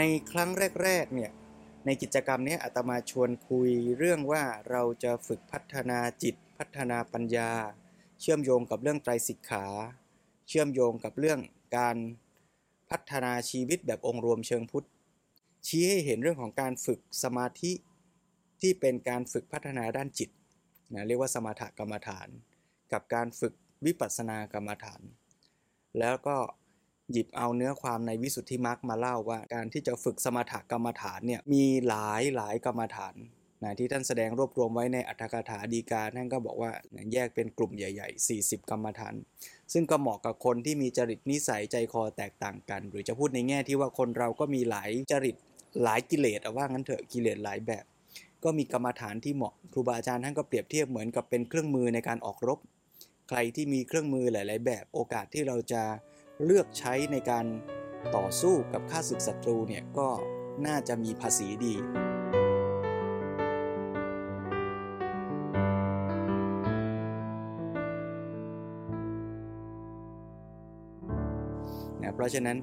ในครั้งแรกๆเนี่ยในกิจกรรมนี้อาตมาชวนคุยเรื่องว่าเราจะฝึกพัฒนาจิตพัฒนาปัญญา เชื่อมโยงกับเรื่องไตรสิกขา เชื่อมโยงกับเรื่องการพัฒนาชีวิตแบบองค์รวมเชิงพุทธ ชี้ให้เห็นเรื่องของการฝึกสมาธิที่เป็นการฝึกพัฒนาด้านจิตนะเรียกว่าสมถกรรมฐาน กับการฝึกวิปัสสนากรรมฐาน แล้วก็ หยิบเอาเนื้อความในวิสุทธิมรรคมาเล่าว่าการที่จะฝึกสมถกรรมฐานเนี่ยมีหลายหลายกรรมฐานนะที่ท่านแสดงรวบรวมไว้ในอัตถกถาดีกาท่านก็บอกว่าแยกเป็นกลุ่มใหญ่ ๆ 40 กรรมฐาน ซึ่งก็เหมาะกับคนที่มีจริตนิสัยใจคอแตกต่างกัน หรือจะพูดในแง่ที่ว่าคนเราก็มีหลายจริตหลายกิเลสว่างั้นเถอะกิเลสหลายแบบ ก็มีกรรมฐานที่เหมาะครูบาอาจารย์ท่านก็เปรียบเทียบเหมือนกับเป็นเครื่องมือในการออกรบ ใครที่มีเครื่องมือหลาย ๆ แบบโอกาสที่เราจะ เลือกใช้ในการต่อสู้กับข้าศึกศัตรูเนี่ยก็น่าจะมีภาษีดี นะเพราะฉะนั้น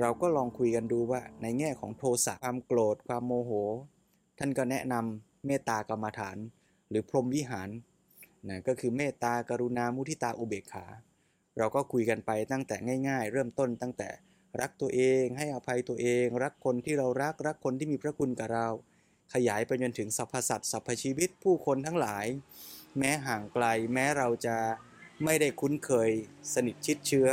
เราก็ลองคุยกันดูว่าในแง่ของโทสะความโกรธความโมโห ท่านก็แนะนำเมตตากรรมฐาน หรือพรหมวิหารนะก็คือเมตตากรุณามุทิตาอุเบกขา เราก็คุยกันไปตั้งแต่ง่าย ๆ เริ่มต้นตั้งแต่รักตัวเอง ให้อภัยตัวเอง รักคนที่เรารักรักคนที่มีพระคุณกับเรา ขยายไปจนถึงสรรพสัตว์สรรพชีวิตผู้คนทั้งหลาย แม้ห่างไกล แม้เราจะไม่ได้คุ้นเคยสนิทชิดเชื้อ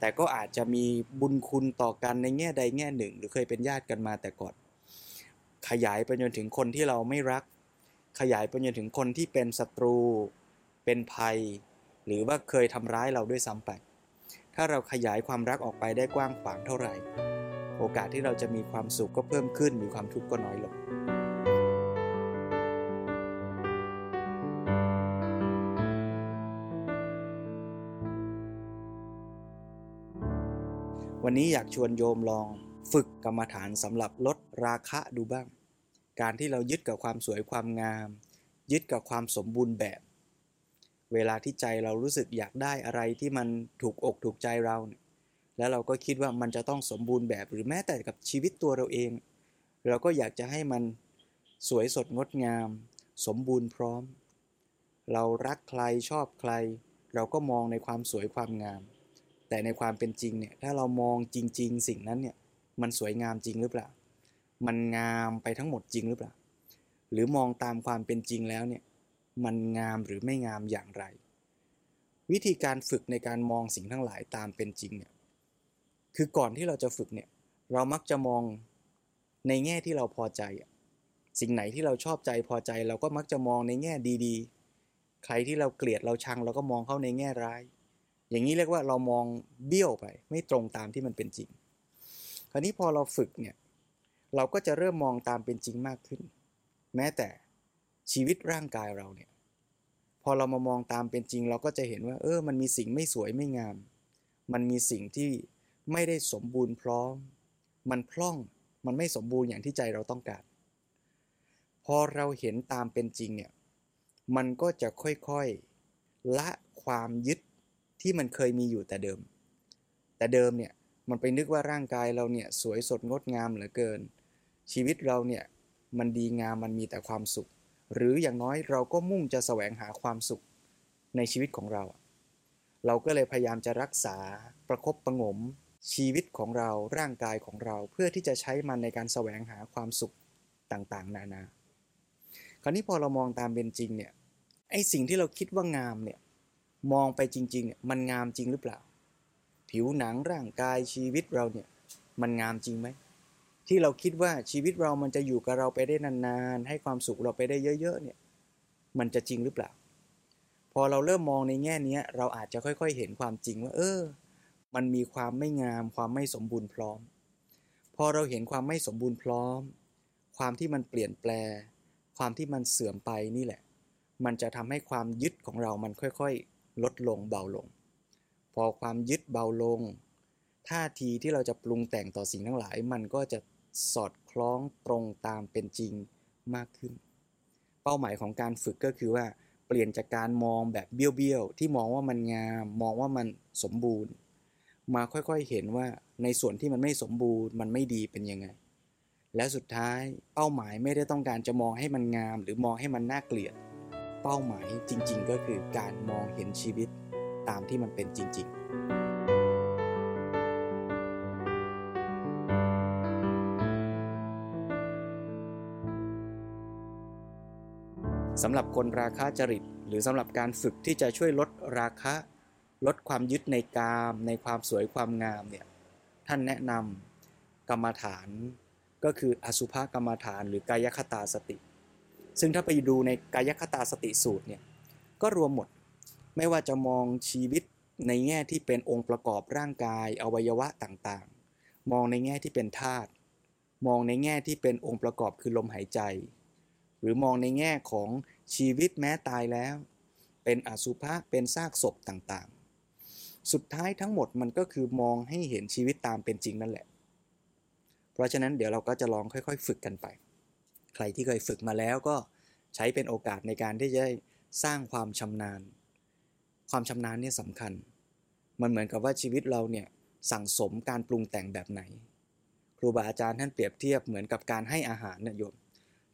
แต่ก็อาจจะมีบุญคุณต่อกันในแง่ใดแง่หนึ่ง หรือเคยเป็นญาติกันมาแต่ก่อน ขยายไปจนถึงคนที่เราไม่รัก ขยายไปจนถึงคนที่เป็นศัตรู เป็นภัย หรือว่าเคยทำร้ายเราด้วยซ้ำไป ถ้าเราขยายความรักออกไปได้กว้างขวางเท่าไหร่ โอกาสที่เราจะมีความสุขก็เพิ่มขึ้น มีความทุกข์ก็น้อยลงวันนี้อยากชวนโยมลองฝึกกรรมฐานสำหรับลดราคะดูบ้าง การที่เรายึดกับความสวยความงาม ยึดกับความสมบูรณ์แบบ เวลาที่ใจเรารู้สึกอยากได้อะไรที่มันถูกอกถูกใจเราเนี่ยแล้วเราก็คิดว่ามันจะต้องสมบูรณ์แบบหรือแม้แต่กับชีวิตตัวเราเอง เราก็อยากจะให้มันสวยสดงดงาม สมบูรณ์พร้อม เรารักใครชอบใคร เราก็มองในความสวยความงาม แต่ในความเป็นจริงเนี่ยถ้าเรามองจริง ๆ สิ่งนั้นเนี่ยมันสวยงามจริงหรือเปล่า มันงามไปทั้งหมดจริงหรือเปล่า หรือมองตามความเป็นจริงแล้วเนี่ย มันงามหรือไม่งามอย่างไร วิธีการฝึกในการมองสิ่งทั้งหลายตามเป็นจริงเนี่ยคือก่อนที่เราจะฝึกเนี่ยเรามักจะมองในแง่ที่เราพอใจ สิ่งไหนที่เราชอบใจพอใจ เราก็มักจะมองในแง่ดีๆ ใครที่เราเกลียดเราชัง เราก็มองเข้าในแง่ร้าย อย่างนี้เรียกว่าเรามองเบี้ยวไป ไม่ตรงตามที่มันเป็นจริง คราวนี้พอเราฝึกเนี่ยเราก็จะเริ่มมองตามเป็นจริงมากขึ้น แม้แต่ ชีวิตร่างกายเราเนี่ย พอเรามามองตามเป็นจริง เราก็จะเห็นว่า เออ มันมีสิ่งไม่สวยไม่งาม มันมีสิ่งที่ไม่ได้สมบูรณ์พร้อม มันพร่องมันไม่สมบูรณ์อย่างที่ใจเราต้องการ พอเราเห็นตามเป็นจริงเนี่ย มันก็จะค่อยๆละความยึดที่มันเคยมีอยู่แต่เดิม แต่เดิมเนี่ยมันไปนึกว่าร่างกายเราเนี่ยสวยสดงดงามเหลือเกิน ชีวิตเราเนี่ยมันดีงามมันมีแต่ความสุข หรืออย่างน้อยเราก็มุ่งจะแสวงหาความสุขในชีวิตของเรา เราก็เลยพยายามจะรักษาประครบประงม ชีวิตของเราร่างกายของเราเพื่อที่จะใช้มันในการแสวงหาความสุขต่างๆ นานา คราวนี้พอเรามองตามเป็นจริงเนี่ยไอสิ่งที่เราคิดว่างามเนี่ยมองไปจริงๆเนี่ยมันงามจริงหรือเปล่า ผิวหนังร่างกายชีวิตเราเนี่ยมันงามจริงไหม ที่เราคิดว่าชีวิตเรามันจะอยู่กับเราไปได้นานๆ ให้ความสุขเราไปได้เยอะๆเนี่ยมันจะจริงหรือเปล่า พอเราเริ่มมองในแง่นี้เราอาจจะค่อยๆ เห็นความจริงว่า เออ มันมีความไม่งามความไม่สมบูรณ์พร้อม พอเราเห็นความไม่สมบูรณ์พร้อม ความที่มันเปลี่ยนแปลงความที่มันเสื่อมไปนี่แหละ มันจะทำให้ความยึดของเรามันค่อยๆ ลดลงเบาลง พอความยึดเบาลงท่าทีที่เราจะปรุงแต่งต่อสิ่งทั้งหลาย มันก็จะ สอดคล้องตรงตามเป็นจริงมากขึ้น เป้าหมายของการฝึกก็คือว่า เปลี่ยนจากการมองแบบเบี้ยวๆที่มองว่ามันงาม มองว่ามันสมบูรณ์ มาค่อยๆเห็นว่าในส่วนที่มันไม่สมบูรณ์ มันไม่ดีเป็นยังไง และสุดท้ายเป้าหมายไม่ได้ต้องการจะมองให้มันงาม หรือมองให้มันน่าเกลียด เป้าหมายจริงๆ ก็คือการมองเห็นชีวิตตามที่มันเป็นจริง ๆ สำหรับคนราคะจริต หรือสำหรับการฝึกที่จะช่วยลดราคะ ลดความยึดในกาม ในความสวยความงามเนี่ยท่านแนะนำกรรมฐานก็คืออสุภกรรมฐานหรือกายคตาสติ ซึ่งถ้าไปดูในกายคตาสติสูตรเนี่ยก็รวมหมดไม่ว่าจะมองชีวิตในแง่ที่เป็นองค์ประกอบร่างกาย อวัยวะต่างๆ มองในแง่ที่เป็นธาตุมองในแง่ที่เป็นองค์ประกอบคือลมหายใจ หรือมองในแง่ของชีวิตแม้ตายแล้ว เป็นอสุภะเป็นซากศพต่างๆ สุดท้ายทั้งหมดมันก็คือมองให้เห็นชีวิตตามเป็นจริงนั่นแหละ เพราะฉะนั้นเดี๋ยวเราก็จะลองค่อยๆ ฝึกกันไป ใครที่เคยฝึกมาแล้วก็ใช้เป็นโอกาสในการที่จะสร้างความชำนาญ ความชำนาญเนี่ยสำคัญ มันเหมือนกับว่าชีวิตเราเนี่ยสั่งสมการปรุงแต่งแบบไหน ครูบาอาจารย์ท่านเปรียบเทียบเหมือนกับการให้อาหารเนี่ยโยม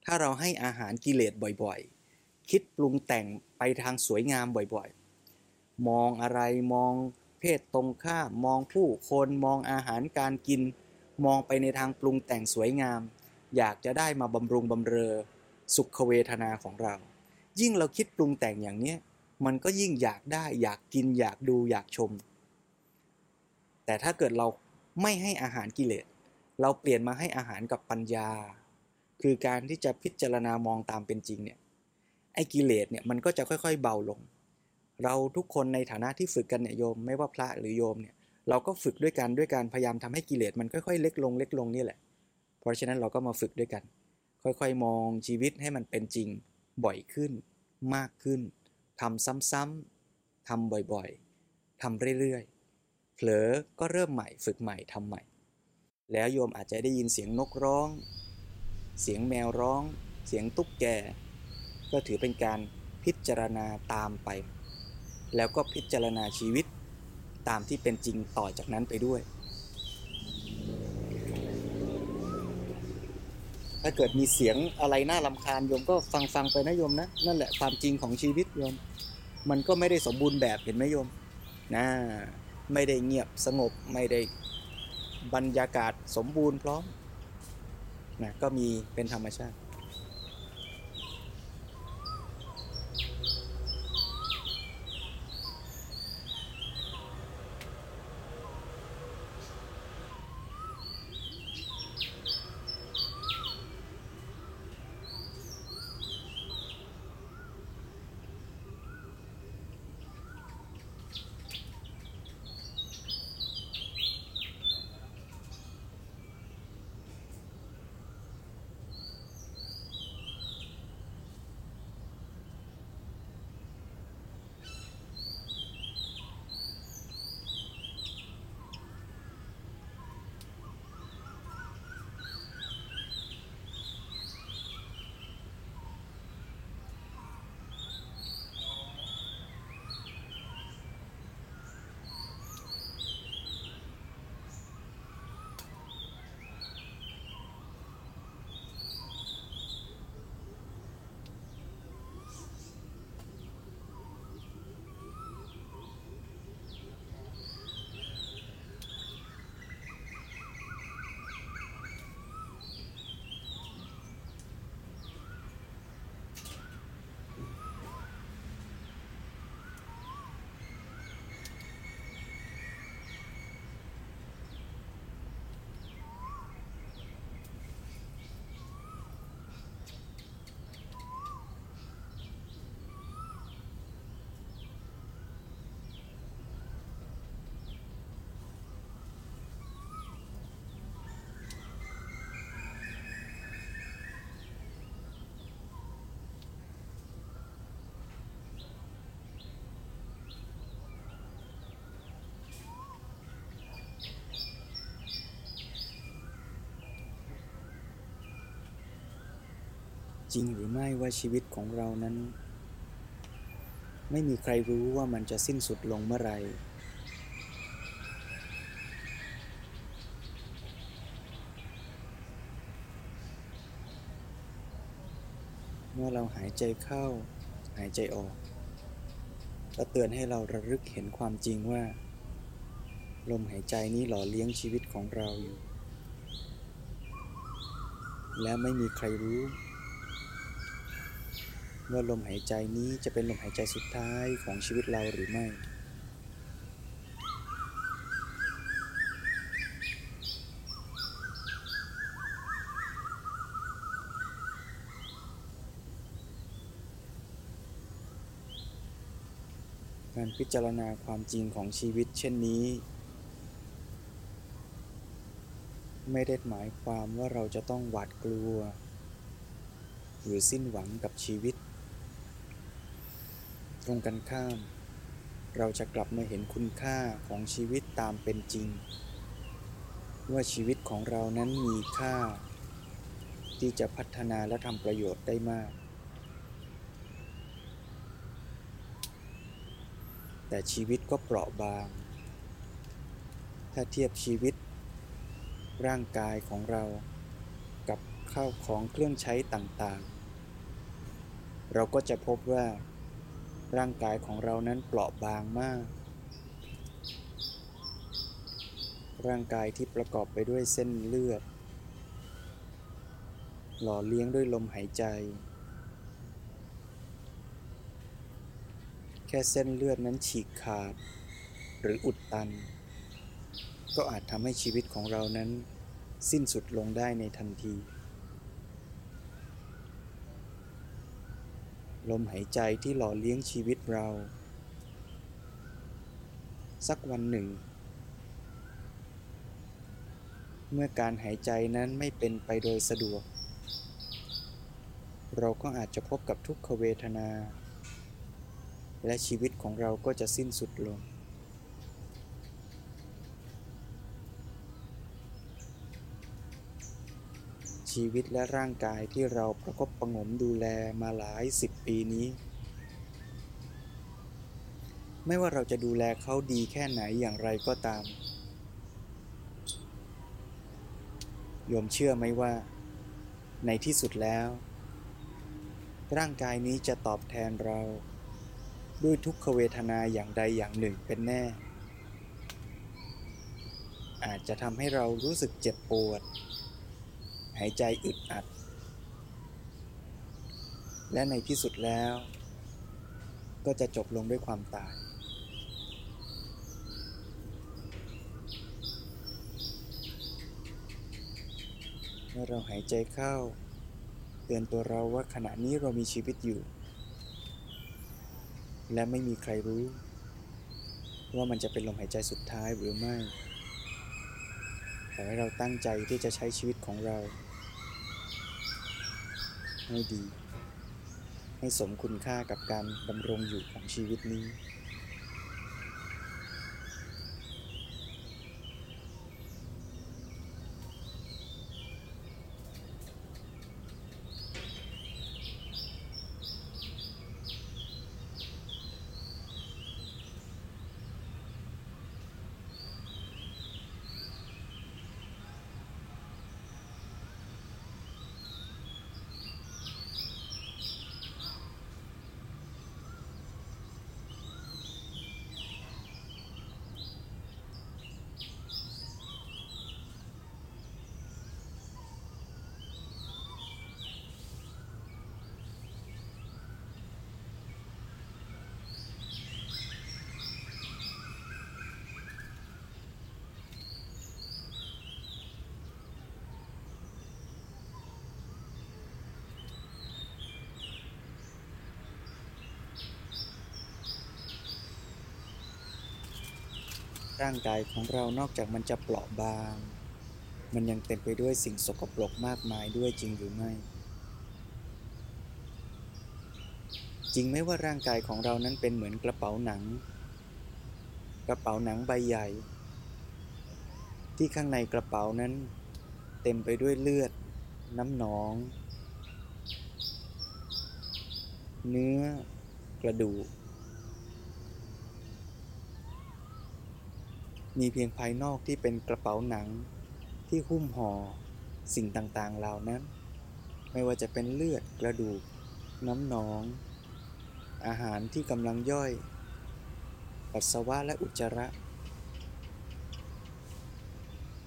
ถ้าเราให้อาหารกิเลสบ่อยๆ คิดปรุงแต่งไปทางสวยงามบ่อยๆ มองอะไรมองเพศตรงข้ามมองผู้คนมองอาหารการกิน มองไปในทางปรุงแต่งสวยงาม อยากจะได้มาบำรุงบำเรอ สุขเวทนาของเรา ยิ่งเราคิดปรุงแต่งอย่างนี้มันก็ยิ่งอยากได้อยากกินอยากดูอยากชม แต่ถ้าเกิดเราไม่ให้อาหารกิเลส เราเปลี่ยนมาให้อาหารกับปัญญา คือการที่จะพิจารณามองตามเป็นจริงเนี่ยไอ้กิเลสเนี่ยมันก็จะค่อยๆเบาลง เราทุกคนในฐานะที่ฝึกกันเนี่ยโยม ไม่ว่าพระหรือโยมเนี่ยเราก็ฝึกด้วยกันด้วยการพยายามทำให้กิเลสมันค่อยๆ เล็กลงเล็กลงนี่แหละ เพราะฉะนั้นเราก็มาฝึกด้วยกัน ค่อยๆ มองชีวิตให้มันเป็นจริงบ่อยขึ้น มากขึ้นทำซ้ำๆทำบ่อยๆทำเรื่อยๆ เผลอก็เริ่มใหม่ฝึกใหม่ทำใหม่ แล้วโยมอาจจะได้ยินเสียงนกร้อง เสียงแมวร้อง เสียงตุ๊กแก ก็ถือเป็นการพิจารณาตามไป แล้วก็พิจารณาชีวิตตามที่เป็นจริงต่อจากนั้นไปด้วย ถ้าเกิดมีเสียงอะไรน่าลำคาญโยมก็ฟังฟังไปนะโยมนะ นั่นแหละความจริงของชีวิตโยม มันก็ไม่ได้สมบูรณ์แบบเห็นไหมโยมนะไม่ได้เงียบสงบไม่ได้บรรยากาศสมบูรณ์พร้อม นะก็มีเป็นธรรมชาติ จริงหรือไม่ว่าชีวิตของเรานั้น ไม่มีใครรู้ว่ามันจะสิ้นสุดลงเมื่อไหร่เมื่อเราหายใจเข้า หายใจออกก็เตือนให้เราระลึกเห็นความจริงว่า ลมหายใจนี้หล่อเลี้ยงชีวิตของเราอยู่ และไม่มีใครรู้ ว่าลมหายใจนี้จะเป็นลมหายใจสุดท้ายของชีวิตเราหรือไม่ การพิจารณาความจริงของชีวิตเช่นนี้ ไม่ได้หมายความว่าเราจะต้องหวาดกลัว หรือสิ้นหวังกับชีวิต ตรงกันข้าม เราจะกลับมาเห็นคุณค่าของชีวิตตามเป็นจริง ว่าชีวิตของเรานั้นมีค่า ที่จะพัฒนาและทำประโยชน์ได้มาก แต่ชีวิตก็เปราะบาง ถ้าเทียบชีวิต ร่างกายของเรากับข้าวของเครื่องใช้ต่างๆ เราก็จะพบว่า ร่างกายของเรานั้นเปราะบางมาก ร่างกายที่ประกอบไปด้วยเส้นเลือด หล่อเลี้ยงด้วยลมหายใจ แค่เส้นเลือดนั้นฉีกขาด หรืออุดตัน ก็อาจทำให้ชีวิตของเรานั้นสิ้นสุดลงได้ในทันที ลมหายใจที่หล่อเลี้ยงชีวิตเรา สักวันหนึ่ง เมื่อการหายใจนั้นไม่เป็นไปโดยสะดวก เราก็อาจจะพบกับทุกขเวทนา และชีวิตของเราก็จะสิ้นสุดลง ชีวิตและร่างกายที่เราประคบประงมดูแลมาหลายสิบปีนี้ ไม่ว่าเราจะดูแลเขาดีแค่ไหนอย่างไรก็ตาม โยมเชื่อไหมว่า ในที่สุดแล้ว ร่างกายนี้จะตอบแทนเรา ด้วยทุกขเวทนาอย่างใดอย่างหนึ่งเป็นแน่ อาจจะทำให้เรารู้สึกเจ็บปวด หายใจอึดอัด และในที่สุดแล้ว ก็จะจบลงด้วยความตาย เมื่อเราหายใจเข้า เตือนตัวเราว่าขณะนี้เรามีชีวิตอยู่ และไม่มีใครรู้ ว่ามันจะเป็นลมหายใจสุดท้ายหรือไม่ ขอให้เราตั้งใจที่จะใช้ชีวิตของเรา ให้ดี ให้สมคุณค่ากับการดำรงอยู่ของชีวิตนี้ ร่างกายของเรานอกจากมันจะเปราะบาง มันยังเต็มไปด้วยสิ่งสกปรกมากมายด้วยจริงหรือไม่ จริงไหมว่าร่างกายของเรานั้นเป็นเหมือนกระเป๋าหนัง กระเป๋าหนังใบใหญ่ ที่ข้างในกระเป๋านั้น เต็มไปด้วยเลือด น้ำหนอง เนื้อกระดูก มีเพียงภายนอกที่เป็นกระเป๋าหนัง ที่หุ้มห่อสิ่งต่างๆเหล่านั้น ไม่ว่าจะเป็นเลือดกระดูก น้ำหนอง อาหารที่กำลังย่อย ปัสสาวะและอุจจาระ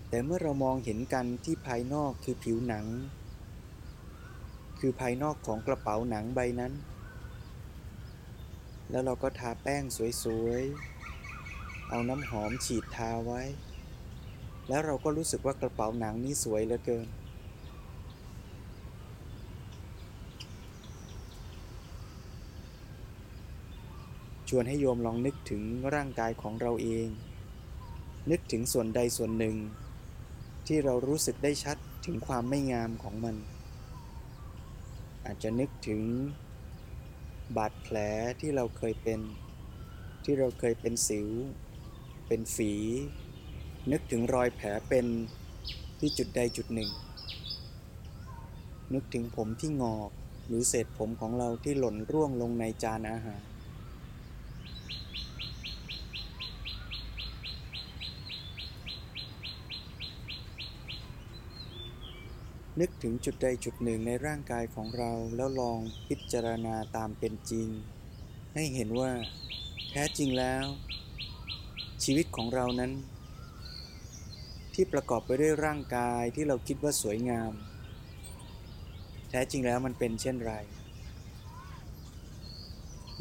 แต่เมื่อเรามองเห็นกันที่ภายนอกคือผิวหนัง คือภายนอกของกระเป๋าหนังใบนั้น แล้วเราก็ทาแป้งสวยๆ เอาน้ำหอมฉีดทาไว้ แล้วเราก็รู้สึกว่ากระเป๋าหนังนี้สวยเหลือเกิน ชวนให้โยมลองนึกถึงร่างกายของเราเอง นึกถึงส่วนใดส่วนหนึ่ง ที่เรารู้สึกได้ชัดถึงความไม่งามของมัน อาจจะนึกถึงบาดแผลที่เราเคยเป็น ที่เราเคยเป็นสิว เป็นฝี นึกถึงรอยแผลเป็นที่จุดใดจุดหนึ่ง นึกถึงผมที่งอกหรือเศษผมของเราที่หล่นร่วงลงในจานอาหาร นึกถึงจุดใดจุดหนึ่งในร่างกายของเราแล้วลองพิจารณาตามเป็นจริง ให้เห็นว่า แท้จริงแล้ว ชีวิตของเรานั้น ที่ประกอบไปด้วยร่างกายที่เราคิดว่าสวยงาม แท้จริงแล้วมันเป็นเช่นไร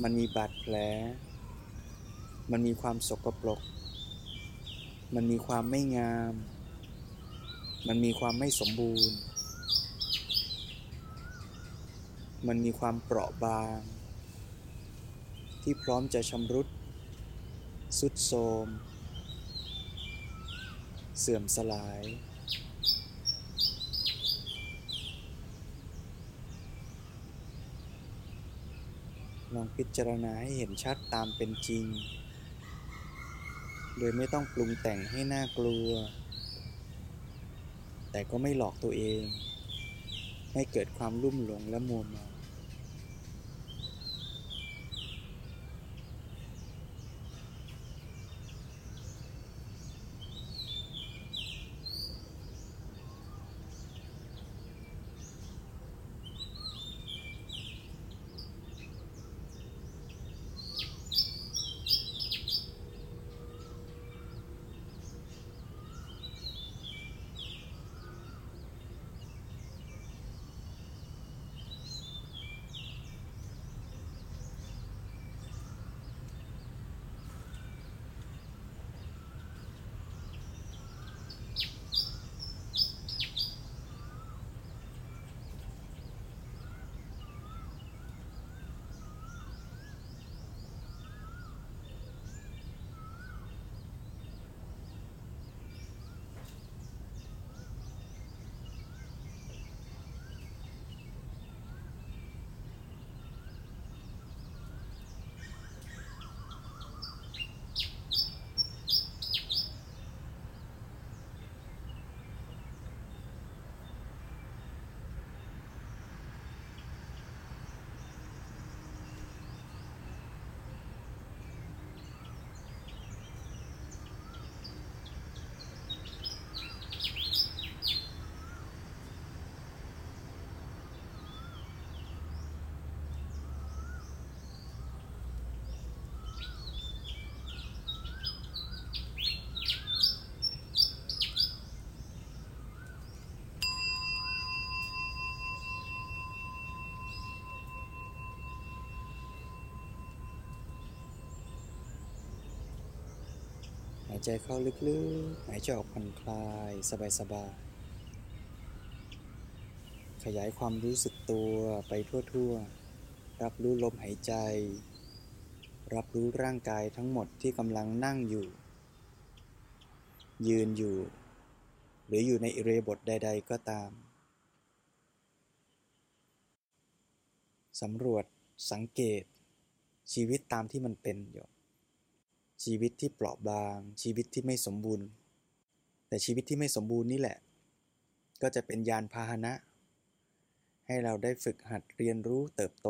มันมีบาดแผล มันมีความสกปรก มันมีความไม่งาม มันมีความไม่สมบูรณ์ มันมีความเปราะบาง ที่พร้อมจะชำรุด สุดโทมเสื่อมสลาย ลองพิจารณาให้เห็นชัดตามเป็นจริง โดยไม่ต้องปรุงแต่งให้น่ากลัว แต่ก็ไม่หลอกตัวเอง ให้เกิดความลุ่มหลงและมัวเมา ใจเข้าลึกๆ หายใจออกผ่อนคลาย สบายๆ ขยายความรู้สึกตัวไปทั่วๆ รับรู้ลมหายใจ รับรู้ร่างกายทั้งหมดที่กำลังนั่งอยู่ ยืนอยู่ หรืออยู่ในอิเรบทใด ๆ ก็ตาม สำรวจสังเกตชีวิตตามที่มันเป็นอยู่ ชีวิตที่เปราะบาง ชีวิตที่ไม่สมบูรณ์ แต่ชีวิตที่ไม่สมบูรณ์นี่แหละ ก็จะเป็นยานพาหนะ ให้เราได้ฝึกหัดเรียนรู้เติบโต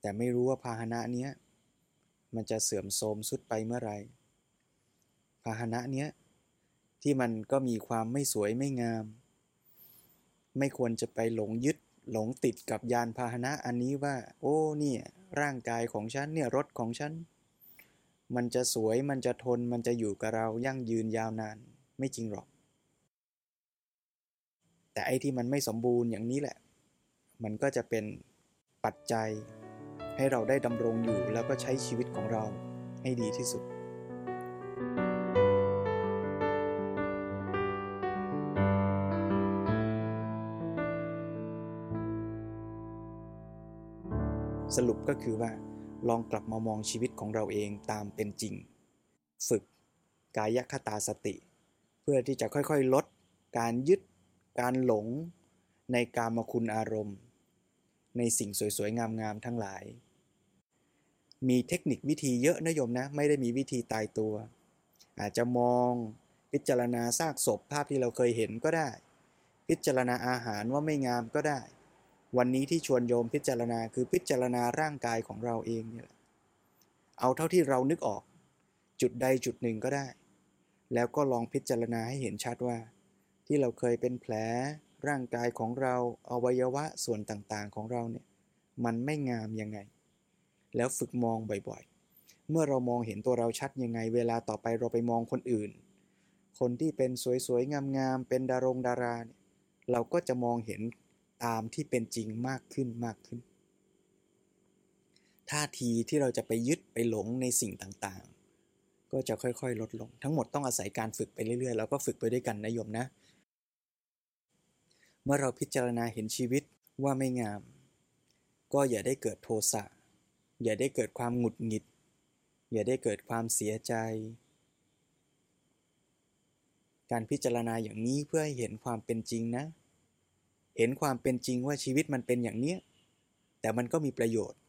แต่ไม่รู้ว่าพาหนะเนี้ยมันจะเสื่อมโทรมสุดไปเมื่อไรพาหนะเนี้ยที่มันก็มีความไม่สวยไม่งาม ไม่ควรจะไปหลงยึดหลงติดกับยานพาหนะอันนี้ว่า โอ้เนี่ยร่างกายของฉันเนี่ยรถของฉัน มันจะสวยมันจะทนมันจะอยู่กับเรายั่งยืนยาวนานไม่จริงหรอก แต่ไอ้ที่มันไม่สมบูรณ์อย่างนี้แหละ มันก็จะเป็นปัจจัย ให้เราได้ดำรงอยู่แล้วก็ใช้ชีวิตของเราให้ดีที่สุดสรุปก็คือว่า ลองกลับมามองชีวิตของเราเองตามเป็นจริง ฝึกกายคตาสติ เพื่อที่จะค่อยๆ ลด การยึด การหลง ในการมคุณอารมณ์ ในสิ่งสวยๆ งามๆ ทั้งหลาย มีเทคนิควิธีเยอะนะโยมนะ ไม่ได้มีวิธีตายตัว อาจจะมองพิจารณาซากศพภาพที่เราเคยเห็นก็ได้ พิจารณาอาหารว่าไม่งามก็ได้ วันนี้ที่ชวนโยมพิจารณาคือพิจารณาร่างกายของเราเองเนี่ยเอาเท่าที่เรานึกออก จุดใดจุดหนึ่งก็ได้ แล้วก็ลองพิจารณาให้เห็นชัดว่า ที่เราเคยเป็นแผลร่างกายของเราอวัยวะส่วนต่างๆของเราเนี่ยมันไม่งามยังไง แล้วฝึกมองบ่อยๆ เมื่อเรามองเห็นตัวเราชัดยังไง เวลาต่อไปเราไปมองคนอื่น คนที่เป็นสวยๆงามๆเป็นดารงดาราเนี่ยเราก็จะมองเห็น ตามที่เป็นจริงมากขึ้นมากขึ้น ท่าทีที่เราจะไปยึดไปหลงในสิ่งต่างๆ ก็จะค่อยๆ ลดลง ทั้งหมดต้องอาศัยการฝึกไปเรื่อยๆ แล้วก็ฝึกไปด้วยกันนะโยมนะ เมื่อเราพิจารณาเห็นชีวิตว่าไม่งาม ก็อย่าได้เกิดโทสะ อย่าได้เกิดความหงุดหงิด อย่าได้เกิดความเสียใจการพิจารณาอย่างนี้เพื่อให้เห็นความเป็นจริงนะ เห็นความเป็นจริงว่าชีวิตมันเป็นอย่างเนี้ย แต่มันก็มีประโยชน์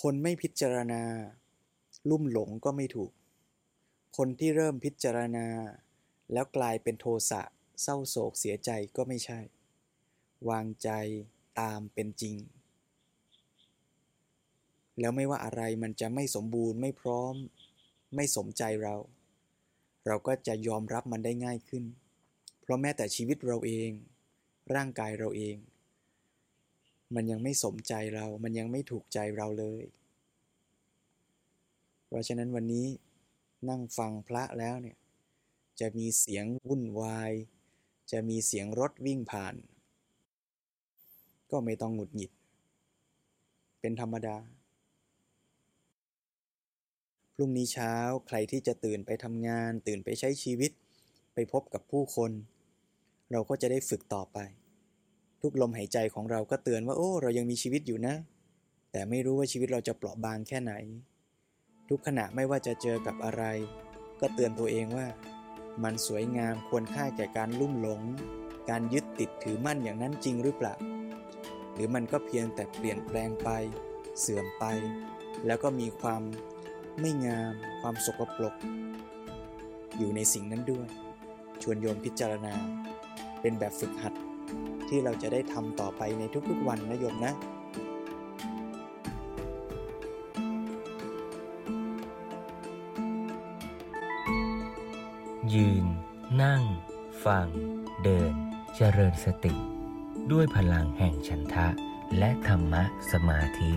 คนไม่พิจารณา ลุ่มหลงก็ไม่ถูก คนที่เริ่มพิจารณา แล้วกลายเป็นโทสะเศร้าโศกเสียใจก็ไม่ใช่ วางใจตามเป็นจริง แล้วไม่ว่าอะไรมันจะไม่สมบูรณ์ไม่พร้อม ไม่สมใจเรา เราก็จะยอมรับมันได้ง่ายขึ้น เพราะแม้แต่ชีวิตเราเอง ร่างกายเราเอง มันยังไม่สมใจเรา มันยังไม่ถูกใจเราเลย เพราะฉะนั้นวันนี้นั่งฟังพระแล้วเนี่ย จะมีเสียงวุ่นวาย จะมีเสียงรถวิ่งผ่าน ก็ไม่ต้องหงุดหงิด เป็นธรรมดาพรุ่งนี้เช้าใครที่จะตื่นไปทำงาน ตื่นไปใช้ชีวิต ไปพบกับผู้คน เราก็จะได้ฝึกต่อไป ทุกลมหายใจของเราก็เตือนว่าโอ้ เรายังมีชีวิตอยู่นะ แต่ไม่รู้ว่าชีวิตเราจะเปราะบางแค่ไหน ทุกขณะไม่ว่าจะเจอกับอะไร ก็เตือนตัวเองว่า มันสวยงามควรค่าแก่การลุ่มหลง การยึดติดถือมั่นอย่างนั้นจริงหรือเปล่า หรือมันก็เพียงแต่เปลี่ยนแปลงไป เสื่อมไป แล้วก็มีความไม่งาม ความสกปรกอยู่ในสิ่งนั้นด้วย ชวนโยมพิจารณา เป็นแบบฝึกหัดที่เราจะได้ทำต่อไปในทุกๆวันนะโยมนะ ยืน นั่ง ฟัง เดิน เจริญสติ ด้วยพลังแห่งฉันทะ และธรรมะสมาธิ